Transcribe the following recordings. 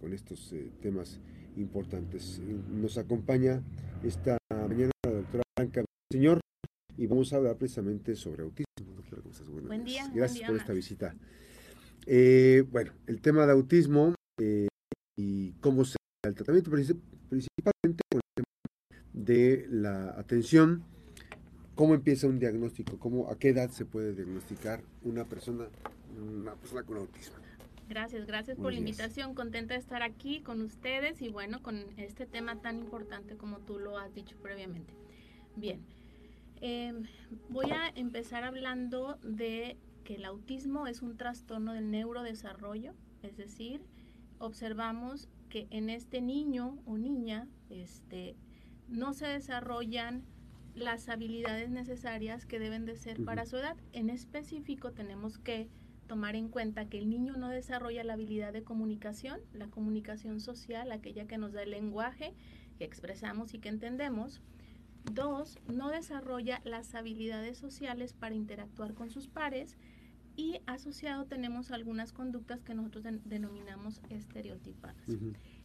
con estos temas importantes. Nos acompaña esta mañana la doctora Blanca Señor y vamos a hablar precisamente sobre autismo. buen día. Gracias por esta visita. Eh, bueno, el tema de autismo eh, y cómo se da el tratamiento, principalmente con el tema de la atención, cómo empieza un diagnóstico, cómo, a qué edad se puede diagnosticar una persona, una persona con autismo. Gracias, gracias por la invitación. Contenta de estar aquí con ustedes y bueno, con este tema tan importante como tú lo has dicho previamente. Bien, em, voy a empezar hablando de que el autismo es un trastorno del neurodesarrollo, es decir, observamos que en este niño o niña este, no se desarrollan las habilidades necesarias que deben de ser para su edad. En específico tenemos que tomar en cuenta que el niño no desarrolla la habilidad de comunicación, la comunicación social, aquella que nos da el lenguaje, que expresamos y que entendemos. Dos, no desarrolla las habilidades sociales para interactuar con sus pares. Y asociado tenemos algunas conductas que nosotros denominamos estereotipadas.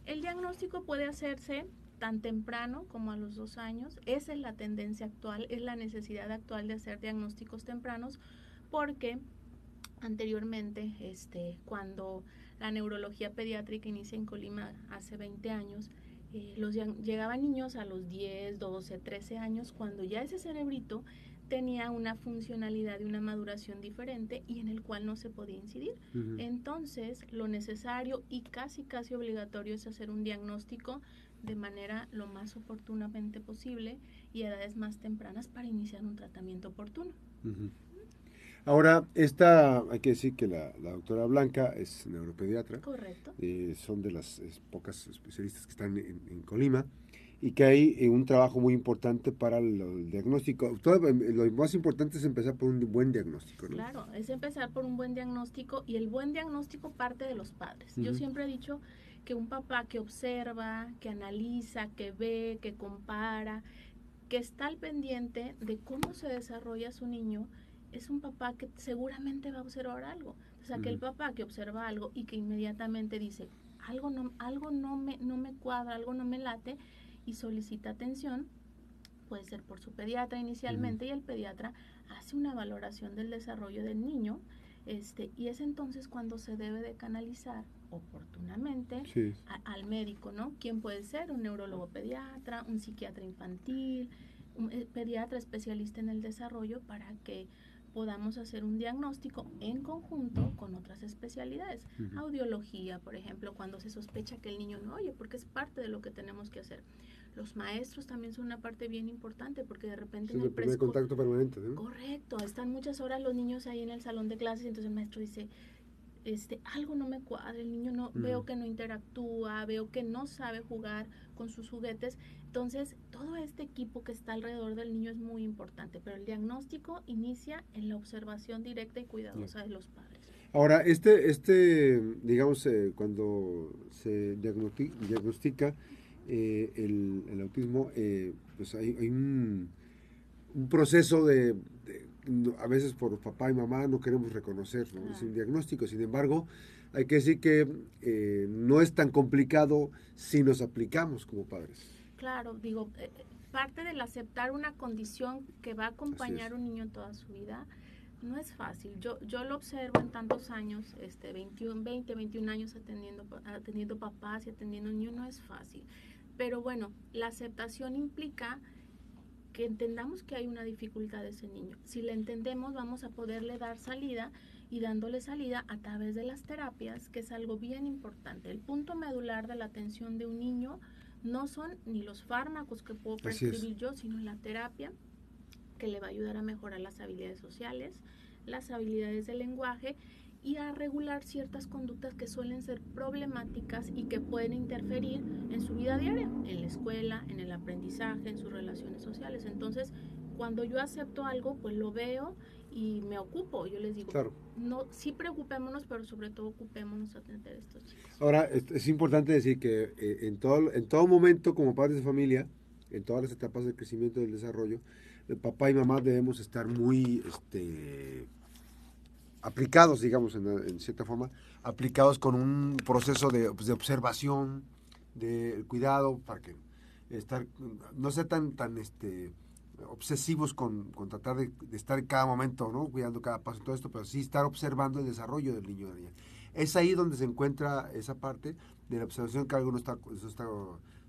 El diagnóstico puede hacerse tan temprano como a los dos años. Esa es la tendencia actual, es la necesidad actual de hacer diagnósticos tempranos porque anteriormente, este, cuando la neurología pediátrica inicia en Colima hace 20 años, eh, los, llegaban niños a los 10, 12, 13 años cuando ya ese cerebrito tenía una funcionalidad y una maduración diferente y en el cual no se podía incidir. Entonces, lo necesario y casi casi obligatorio es hacer un diagnóstico de manera lo más oportunamente posible y a edades más tempranas para iniciar un tratamiento oportuno. Ahora, esta, hay que decir que la, doctora Blanca es neuropediatra. Correcto. Eh, son de las pocas especialistas que están en, Colima y que hay eh, un trabajo muy importante para el, diagnóstico. Todo, em, lo más importante es empezar por un buen diagnóstico, ¿no? Claro, es empezar por un buen diagnóstico y el buen diagnóstico parte de los padres. Yo siempre he dicho que un papá que observa, que analiza, que ve, que compara, que está al pendiente de cómo se desarrolla su niño, es un papá que seguramente va a observar algo. O sea, que el papá que observa algo y que inmediatamente dice, algo no, algo no me, no me cuadra, algo no me late y solicita atención, puede ser por su pediatra inicialmente y el pediatra hace una valoración del desarrollo del niño este, y es entonces cuando se debe de canalizar oportunamente al médico, ¿no? ¿Quién puede ser? Un neurólogo pediatra, un psiquiatra infantil, un eh, pediatra especialista en el desarrollo para que podamos hacer un diagnóstico en conjunto con otras especialidades. Audiología, por ejemplo, cuando se sospecha que el niño no oye, porque es parte de lo que tenemos que hacer. Los maestros también son una parte bien importante porque de repente... en el, contacto permanente. Correcto, están muchas horas los niños ahí en el salón de clases y entonces el maestro dice, este, algo no me cuadra, el niño no, veo que no interactúa, veo que no sabe jugar con sus juguetes. Entonces, todo este equipo que está alrededor del niño es muy importante, pero el diagnóstico inicia en la observación directa y cuidadosa de los padres. Ahora, este, este digamos, eh, cuando se diagnostica, eh, el, autismo, eh, pues hay, un, proceso de a veces por papá y mamá no queremos reconocer es un diagnóstico. Sin embargo, hay que decir que eh, no es tan complicado si nos aplicamos como padres. Claro, digo, eh, parte del aceptar una condición que va a acompañar a un niño toda su vida no es fácil. Yo, yo lo observo en tantos años, este, 21, 20, 21 años atendiendo, atendiendo papás y atendiendo niños, no es fácil. Pero bueno, la aceptación implica que entendamos que hay una dificultad de ese niño. Si le entendemos, vamos a poderle dar salida y dándole salida a través de las terapias, que es algo bien importante. El punto medular de la atención de un niño no son ni los fármacos que puedo prescribir yo, sino la terapia que le va a ayudar a mejorar las habilidades sociales, las habilidades del lenguaje y a regular ciertas conductas que suelen ser problemáticas y que pueden interferir en su vida diaria, en la escuela, en el aprendizaje, en sus relaciones sociales. Entonces, cuando yo acepto algo, pues lo veo y me ocupo. Yo les digo, no, sí preocupémonos, pero sobre todo ocupémonos a atender a estos chicos. Ahora, es, importante decir que eh, en, todo, en todo momento, como padres de familia, en todas las etapas del crecimiento y del desarrollo, el papá y mamá debemos estar muy este, aplicados, digamos, en, cierta forma, aplicados con un proceso de, pues, de observación, de cuidado, para que estar, no sea tan, tan este, obsesivos con, con tratar de, estar en cada momento, ¿no? Cuidando cada paso y todo esto, pero sí estar observando el desarrollo del niño. Es ahí donde se encuentra esa parte de la observación que algo no está, eso está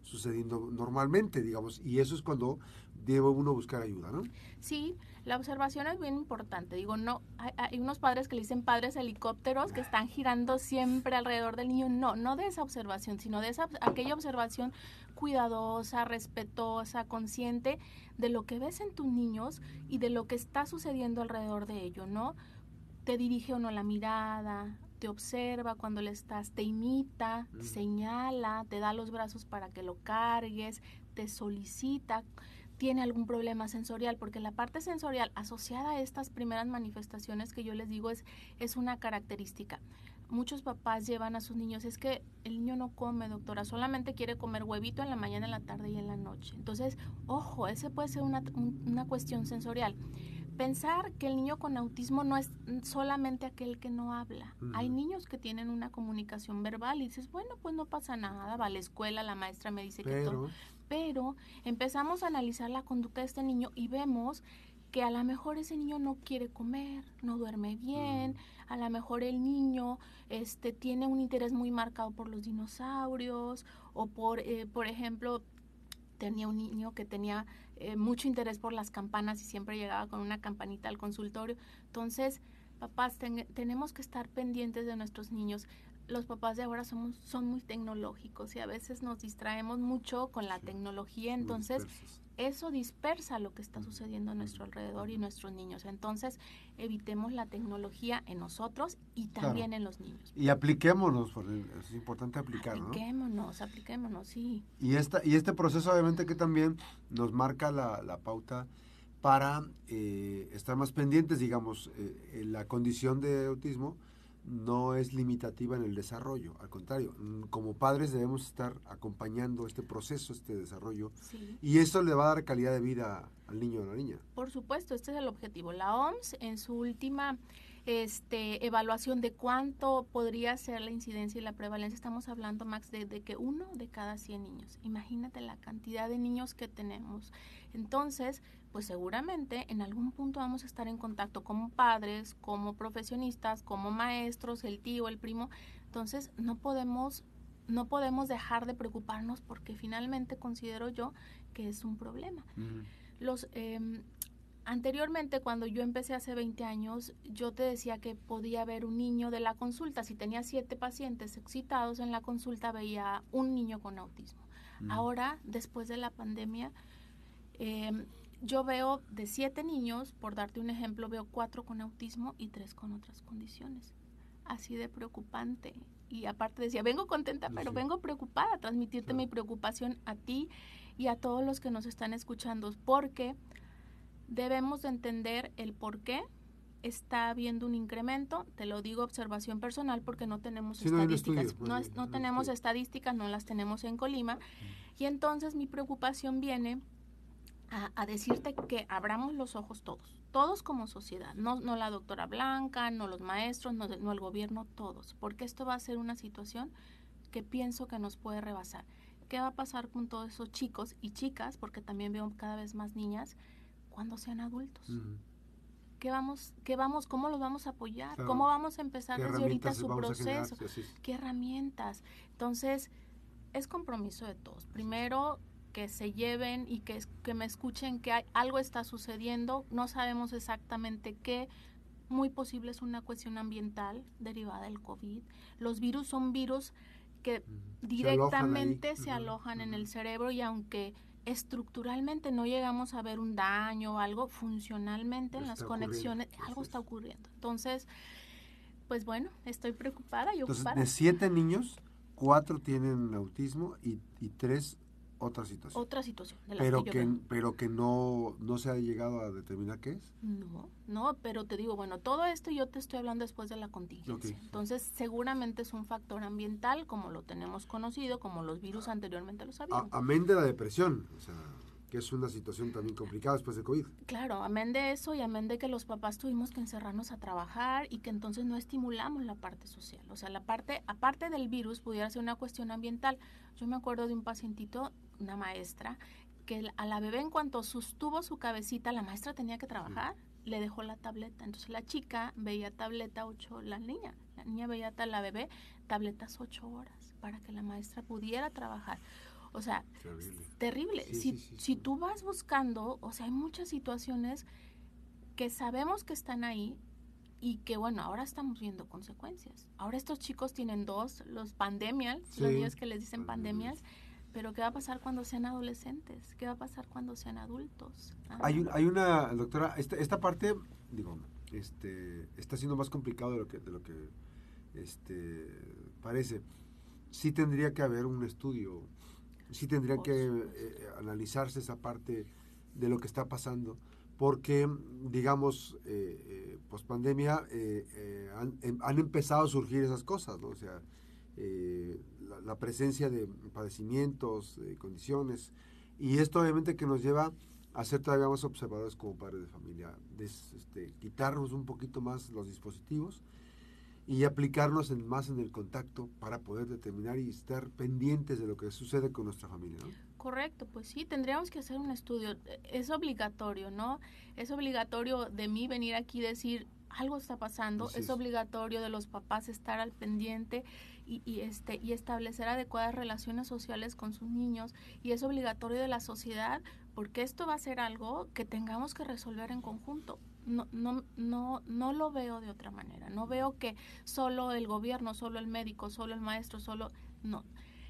sucediendo normalmente, digamos, y eso es cuando debe uno buscar ayuda, ¿no? Sí, la observación es bien importante. Digo, no, hay, unos padres que le dicen padres helicópteros que están girando siempre alrededor del niño. No, no de esa observación, sino de esa aquella observación cuidadosa, respetuosa, consciente de lo que ves en tus niños y de lo que está sucediendo alrededor de ellos, ¿no? Te dirige o no la mirada, te observa cuando le estás, te imita, señala, te da los brazos para que lo cargues, te solicita, tiene algún problema sensorial, porque la parte sensorial asociada a estas primeras manifestaciones que yo les digo es, es una característica. Muchos papás llevan a sus niños, es que el niño no come, doctora, solamente quiere comer huevito en la mañana, en la tarde y en la noche. Entonces, ojo, ese puede ser una, una cuestión sensorial pensar que el niño con autismo no es solamente aquel que no habla. Hay niños que tienen una comunicación verbal y dices, bueno, pues no pasa nada, va a la escuela, la maestra me dice que todo. Pero empezamos a analizar la conducta de este niño y vemos que a lo mejor ese niño no quiere comer, no duerme bien, a lo mejor el niño este, tiene un interés muy marcado por los dinosaurios o por, eh, por ejemplo, tenía un niño que tenía eh, mucho interés por las campanas y siempre llegaba con una campanita al consultorio. Entonces, papás, tenemos que estar pendientes de nuestros niños. Los papás de ahora somos, son muy tecnológicos y a veces nos distraemos mucho con la tecnología, entonces eso dispersa lo que está sucediendo a nuestro alrededor y nuestros niños. Entonces, evitemos la tecnología en nosotros y también en los niños. Y apliquémonos, es importante aplicarlo. Apliquémonos, apliquémonos, sí. Y, esta, y este proceso obviamente que también nos marca la, la pauta para eh, estar más pendientes, digamos, eh, en la condición de autismo, no es limitativa en el desarrollo, al contrario, mm, como padres debemos estar acompañando este proceso, este desarrollo, y eso le va a dar calidad de vida al niño o a la niña. Por supuesto, este es el objetivo. La OMS en su última este, evaluación de cuánto podría ser la incidencia y la prevalencia, estamos hablando, Max, de, de que uno de cada 100 niños. Imagínate la cantidad de niños que tenemos. Entonces, pues seguramente en algún punto vamos a estar en contacto como padres, como profesionistas, como maestros, el tío, el primo. Entonces, no podemos no podemos dejar de preocuparnos porque finalmente considero yo que es un problema. Los em, anteriormente cuando yo empecé hace 20 años, yo te decía que podía ver un niño de la consulta. Si tenía siete pacientes excitados en la consulta, veía un niño con autismo. Ahora, después de la pandemia, eh, yo veo de siete niños, por darte un ejemplo, veo cuatro con autismo y tres con otras condiciones. Así de preocupante. Y aparte decía, vengo contenta, pero vengo preocupada, transmitirte mi preocupación a ti y a todos los que nos están escuchando, porque debemos de entender el por qué está habiendo un incremento, te lo digo observación personal porque no tenemos estadísticas, no, no tenemos estadísticas, no las tenemos en Colima, y entonces mi preocupación viene a, decirte que abramos los ojos todos, todos como sociedad, no, no la doctora Blanca, no los maestros, no, no el gobierno, todos, porque esto va a ser una situación que pienso que nos puede rebasar. ¿Qué va a pasar con todos esos chicos y chicas, porque también veo cada vez más niñas, cuando sean adultos? ¿Qué vamos, qué vamos, cómo los vamos a apoyar? ¿Cómo vamos a empezar desde ahorita su proceso? ¿Qué herramientas? Entonces, es compromiso de todos. Primero, que se lleven y que, que me escuchen que hay, algo está sucediendo, no sabemos exactamente qué, muy posible es una cuestión ambiental derivada del COVID. Los virus son virus que directamente se alojan, en el cerebro y aunque estructuralmente no llegamos a ver un daño o algo, funcionalmente en las conexiones algo está ocurriendo. Entonces, pues bueno, estoy preocupada y Entonces, De siete niños, cuatro tienen autismo y, y tres otra situación. Otra situación. pero que, pero que no, no se ha llegado a determinar qué es. No, no, pero te digo, bueno, todo esto yo te estoy hablando después de la contingencia. Entonces, seguramente es un factor ambiental, como lo tenemos conocido, como los virus anteriormente lo sabíamos. amén de la depresión. O sea, que es una situación también complicada después de COVID. Claro, amén de eso y amén de que los papás tuvimos que encerrarnos a trabajar y que entonces no estimulamos la parte social. O sea, la parte, aparte del virus, pudiera ser una cuestión ambiental. Yo me acuerdo de un pacientito, una maestra, que a la bebé en cuanto sostuvo su cabecita, la maestra tenía que trabajar, le dejó la tableta. Entonces la chica veía tableta ocho, la niña, la niña veía a la bebé tabletas ocho horas para que la maestra pudiera trabajar. O sea, terrible. si, si tú vas buscando, o sea, hay muchas situaciones que sabemos que están ahí y que bueno, ahora estamos viendo consecuencias. Ahora estos chicos tienen dos, los pandemias, los niños que les dicen pandemias, pero ¿qué va a pasar cuando sean adolescentes? ¿Qué va a pasar cuando sean adultos? Ah. Hay, hay una, doctora, esta, esta parte, digo, este, está siendo más complicado de lo que, de lo que este, parece. Sí tendría que haber un estudio sí tendría que eh, analizarse esa parte de lo que está pasando, porque, digamos, eh, eh post pandemia eh, han, em, han, empezado a surgir esas cosas, ¿no? O sea, la, presencia de padecimientos, de condiciones, y esto obviamente que nos lleva a ser todavía más observadores como padres de familia, este, quitarnos un poquito más los dispositivos y aplicarnos en, más en el contacto para poder determinar y estar pendientes de lo que sucede con nuestra familia. Correcto, pues sí, tendríamos que hacer un estudio. Es obligatorio, ¿no? Es obligatorio de mí venir aquí y decir algo está pasando, es, obligatorio de los papás estar al pendiente y, y, este, y establecer adecuadas relaciones sociales con sus niños y es obligatorio de la sociedad porque esto va a ser algo que tengamos que resolver en conjunto no, no, no, no lo veo de otra manera. No veo que solo el gobierno, solo el médico, solo el maestro, solo... No.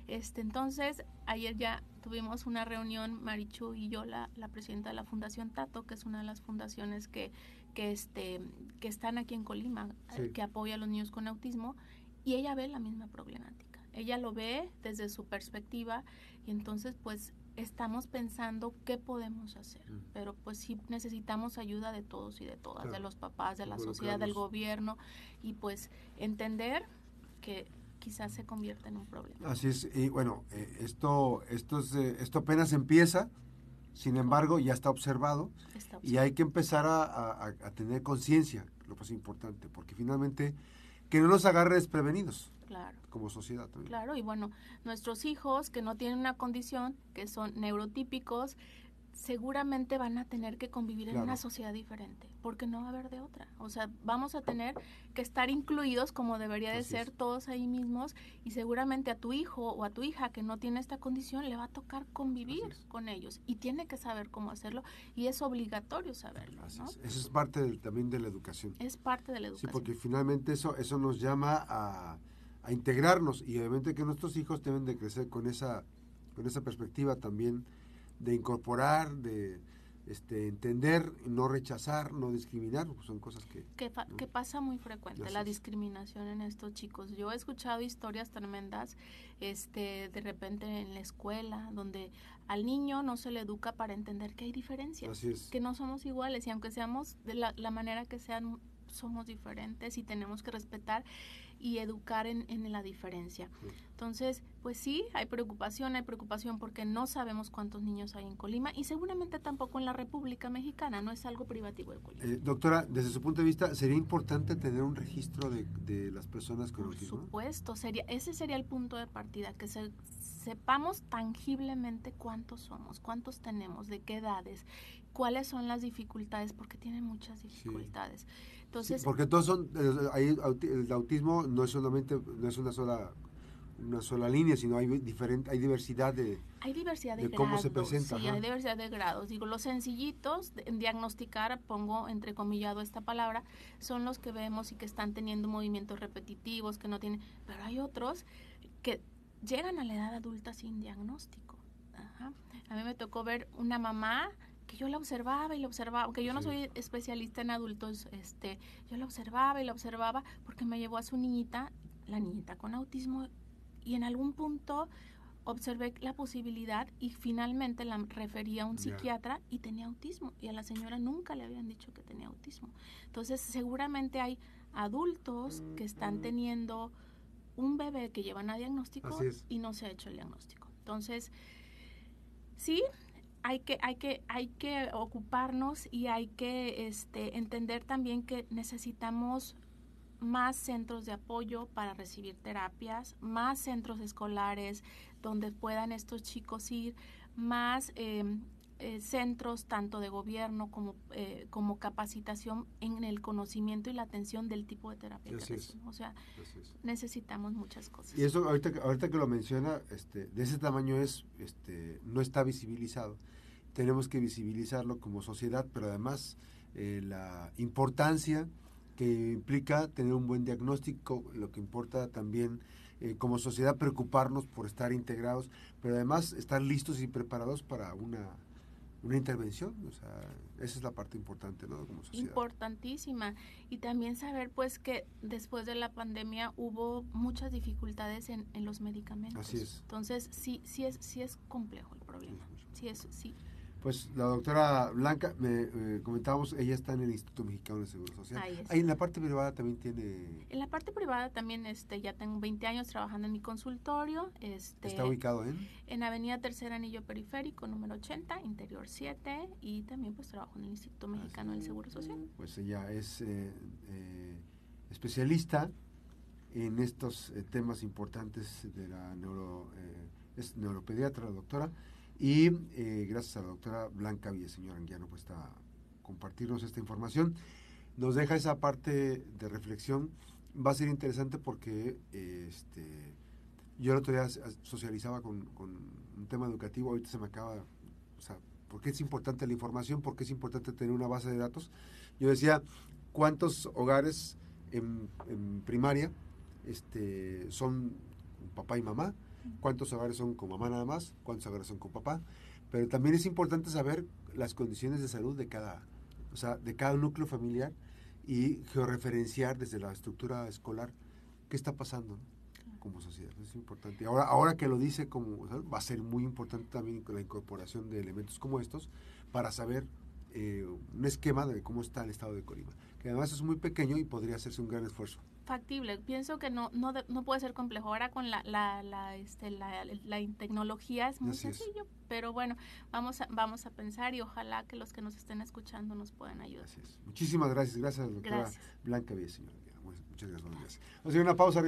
Este, entonces, ayer ya tuvimos una reunión, Marichu y yo, la, la presidenta de la Fundación Tato, que es una de las fundaciones que, que, este, que están aquí en Colima, eh, que apoya a los niños con autismo, y ella ve la misma problemática. Ella lo ve desde su perspectiva y entonces pues estamos pensando qué podemos hacer, mm. pero pues sí necesitamos ayuda de todos y de todas, de los papás, de la sociedad, del gobierno y pues entender que quizás se convierta en un problema. Así es, y bueno, eh, esto, esto, es, eh, esto apenas empieza, sin embargo ya está observado, y hay que empezar a, a tener conciencia, lo más importante, porque finalmente que no nos agarre desprevenidos. Claro. Como sociedad también. Claro, y bueno, nuestros hijos que no tienen una condición, que son neurotípicos, seguramente van a tener que convivir en una sociedad diferente, porque no va a haber de otra. O sea, vamos a tener que estar incluidos como debería de ser todos ahí mismos y seguramente a tu hijo o a tu hija que no tiene esta condición le va a tocar convivir con ellos y tiene que saber cómo hacerlo y es obligatorio saberlo. Eso es parte también de la educación. Es parte de la educación. Sí, porque finalmente eso, eso nos llama a a integrarnos y obviamente que nuestros hijos deben de crecer con esa, con esa perspectiva también de incorporar, de este, entender, no rechazar, no discriminar, pues son cosas que... Que, pasa muy frecuente, la discriminación en estos chicos. Yo he escuchado historias tremendas, este, de repente en la escuela, donde al niño no se le educa para entender que hay diferencias, que no somos iguales y aunque seamos de la, la manera que sean, somos diferentes y tenemos que respetar y educar en, en la diferencia. Entonces, pues sí, hay preocupación, hay preocupación porque no sabemos cuántos niños hay en Colima y seguramente tampoco en la República Mexicana, no es algo privativo de Colima. Eh, doctora, desde su punto de vista, ¿sería importante tener un registro de, de las personas con autismo? Por supuesto, sería, ese sería el punto de partida, que se, sepamos tangiblemente cuántos somos, cuántos tenemos, de qué edades, cuáles son las dificultades, porque tienen muchas dificultades. Entonces, porque todos son, ahí, el autismo no es solamente, no es una sola una sola línea, sino hay diferente, hay diversidad de, hay diversidad de, cómo se presenta. Sí, hay diversidad de grados. Digo, los sencillitos en diagnosticar, pongo entrecomillado esta palabra, son los que vemos y que están teniendo movimientos repetitivos, que no tienen, pero hay otros que llegan a la edad adulta sin diagnóstico. A mí me tocó ver una mamá que yo la observaba y la observaba, aunque yo no soy especialista en adultos, este, yo la observaba y la observaba porque me llevó a su niñita, la niñita con autismo, y en algún punto observé la posibilidad y finalmente la refería a un psiquiatra y tenía autismo y a la señora nunca le habían dicho que tenía autismo. Entonces seguramente hay adultos que están teniendo un bebé que llevan a diagnóstico y no se ha hecho el diagnóstico. Entonces, sí, hay que, hay que, hay que ocuparnos y hay que este, entender también que necesitamos más centros de apoyo para recibir terapias, más centros escolares donde puedan estos chicos ir, más em, eh, centros tanto de gobierno como, eh, como capacitación en el conocimiento y la atención del tipo de terapia. que O sea, necesitamos muchas cosas. Y eso ahorita, ahorita que lo menciona, este, de ese tamaño es, este, no está visibilizado. Tenemos que visibilizarlo como sociedad, pero además eh, la importancia que implica tener un buen diagnóstico, lo que importa también eh, como sociedad preocuparnos por estar integrados, pero además estar listos y preparados para una, una intervención. O sea, esa es la parte importante, ¿no? Como sociedad. Importantísima. Y también saber, pues, que después de la pandemia hubo muchas dificultades en, en los medicamentos. Así es. Entonces, sí, sí es, sí es complejo el problema. Sí, es, sí. Pues la doctora Blanca, me eh, comentábamos, ella está en el Instituto Mexicano de Seguro Social. Ahí, en la parte privada también tiene... En la parte privada también este, ya tengo 20 años trabajando en mi consultorio. Este, ¿Está ubicado en? En Avenida Tercer Anillo Periférico, número 80, Interior 7, y también pues trabajo en el Instituto Mexicano del Seguro Social. Pues ella es eh, eh, especialista en estos temas importantes de la neuro... es neuropediatra, la doctora. Y eh, gracias a la doctora Blanca Villaseñor Anguiano pues, está compartirnos esta información. Nos deja esa parte de reflexión. Va a ser interesante porque este, yo el otro día socializaba con, un tema educativo, ahorita se me acaba, o sea, ¿por qué es importante la información? ¿Por qué es importante tener una base de datos? Yo decía, ¿cuántos hogares en, en primaria este, son papá y mamá? Cuántos hogares son con mamá nada más, cuántos hogares son con papá, pero también es importante saber las condiciones de salud de cada, o sea, de cada núcleo familiar y georreferenciar desde la estructura escolar qué está pasando como sociedad. Es importante. Ahora, ahora que lo dice, como va a ser muy importante también la incorporación de elementos como estos para saber eh, un esquema de cómo está el estado de Colima, que además es muy pequeño y podría hacerse un gran esfuerzo factible. Pienso que no, no, no puede ser complejo. Ahora con la, la, la, este, la, tecnología es muy sencillo, pero bueno, vamos a, vamos a pensar y ojalá que los que nos estén escuchando nos puedan ayudar. Muchísimas gracias. Gracias, doctora Blanca Villaseñor. Muchas gracias. Vamos a hacer una pausa.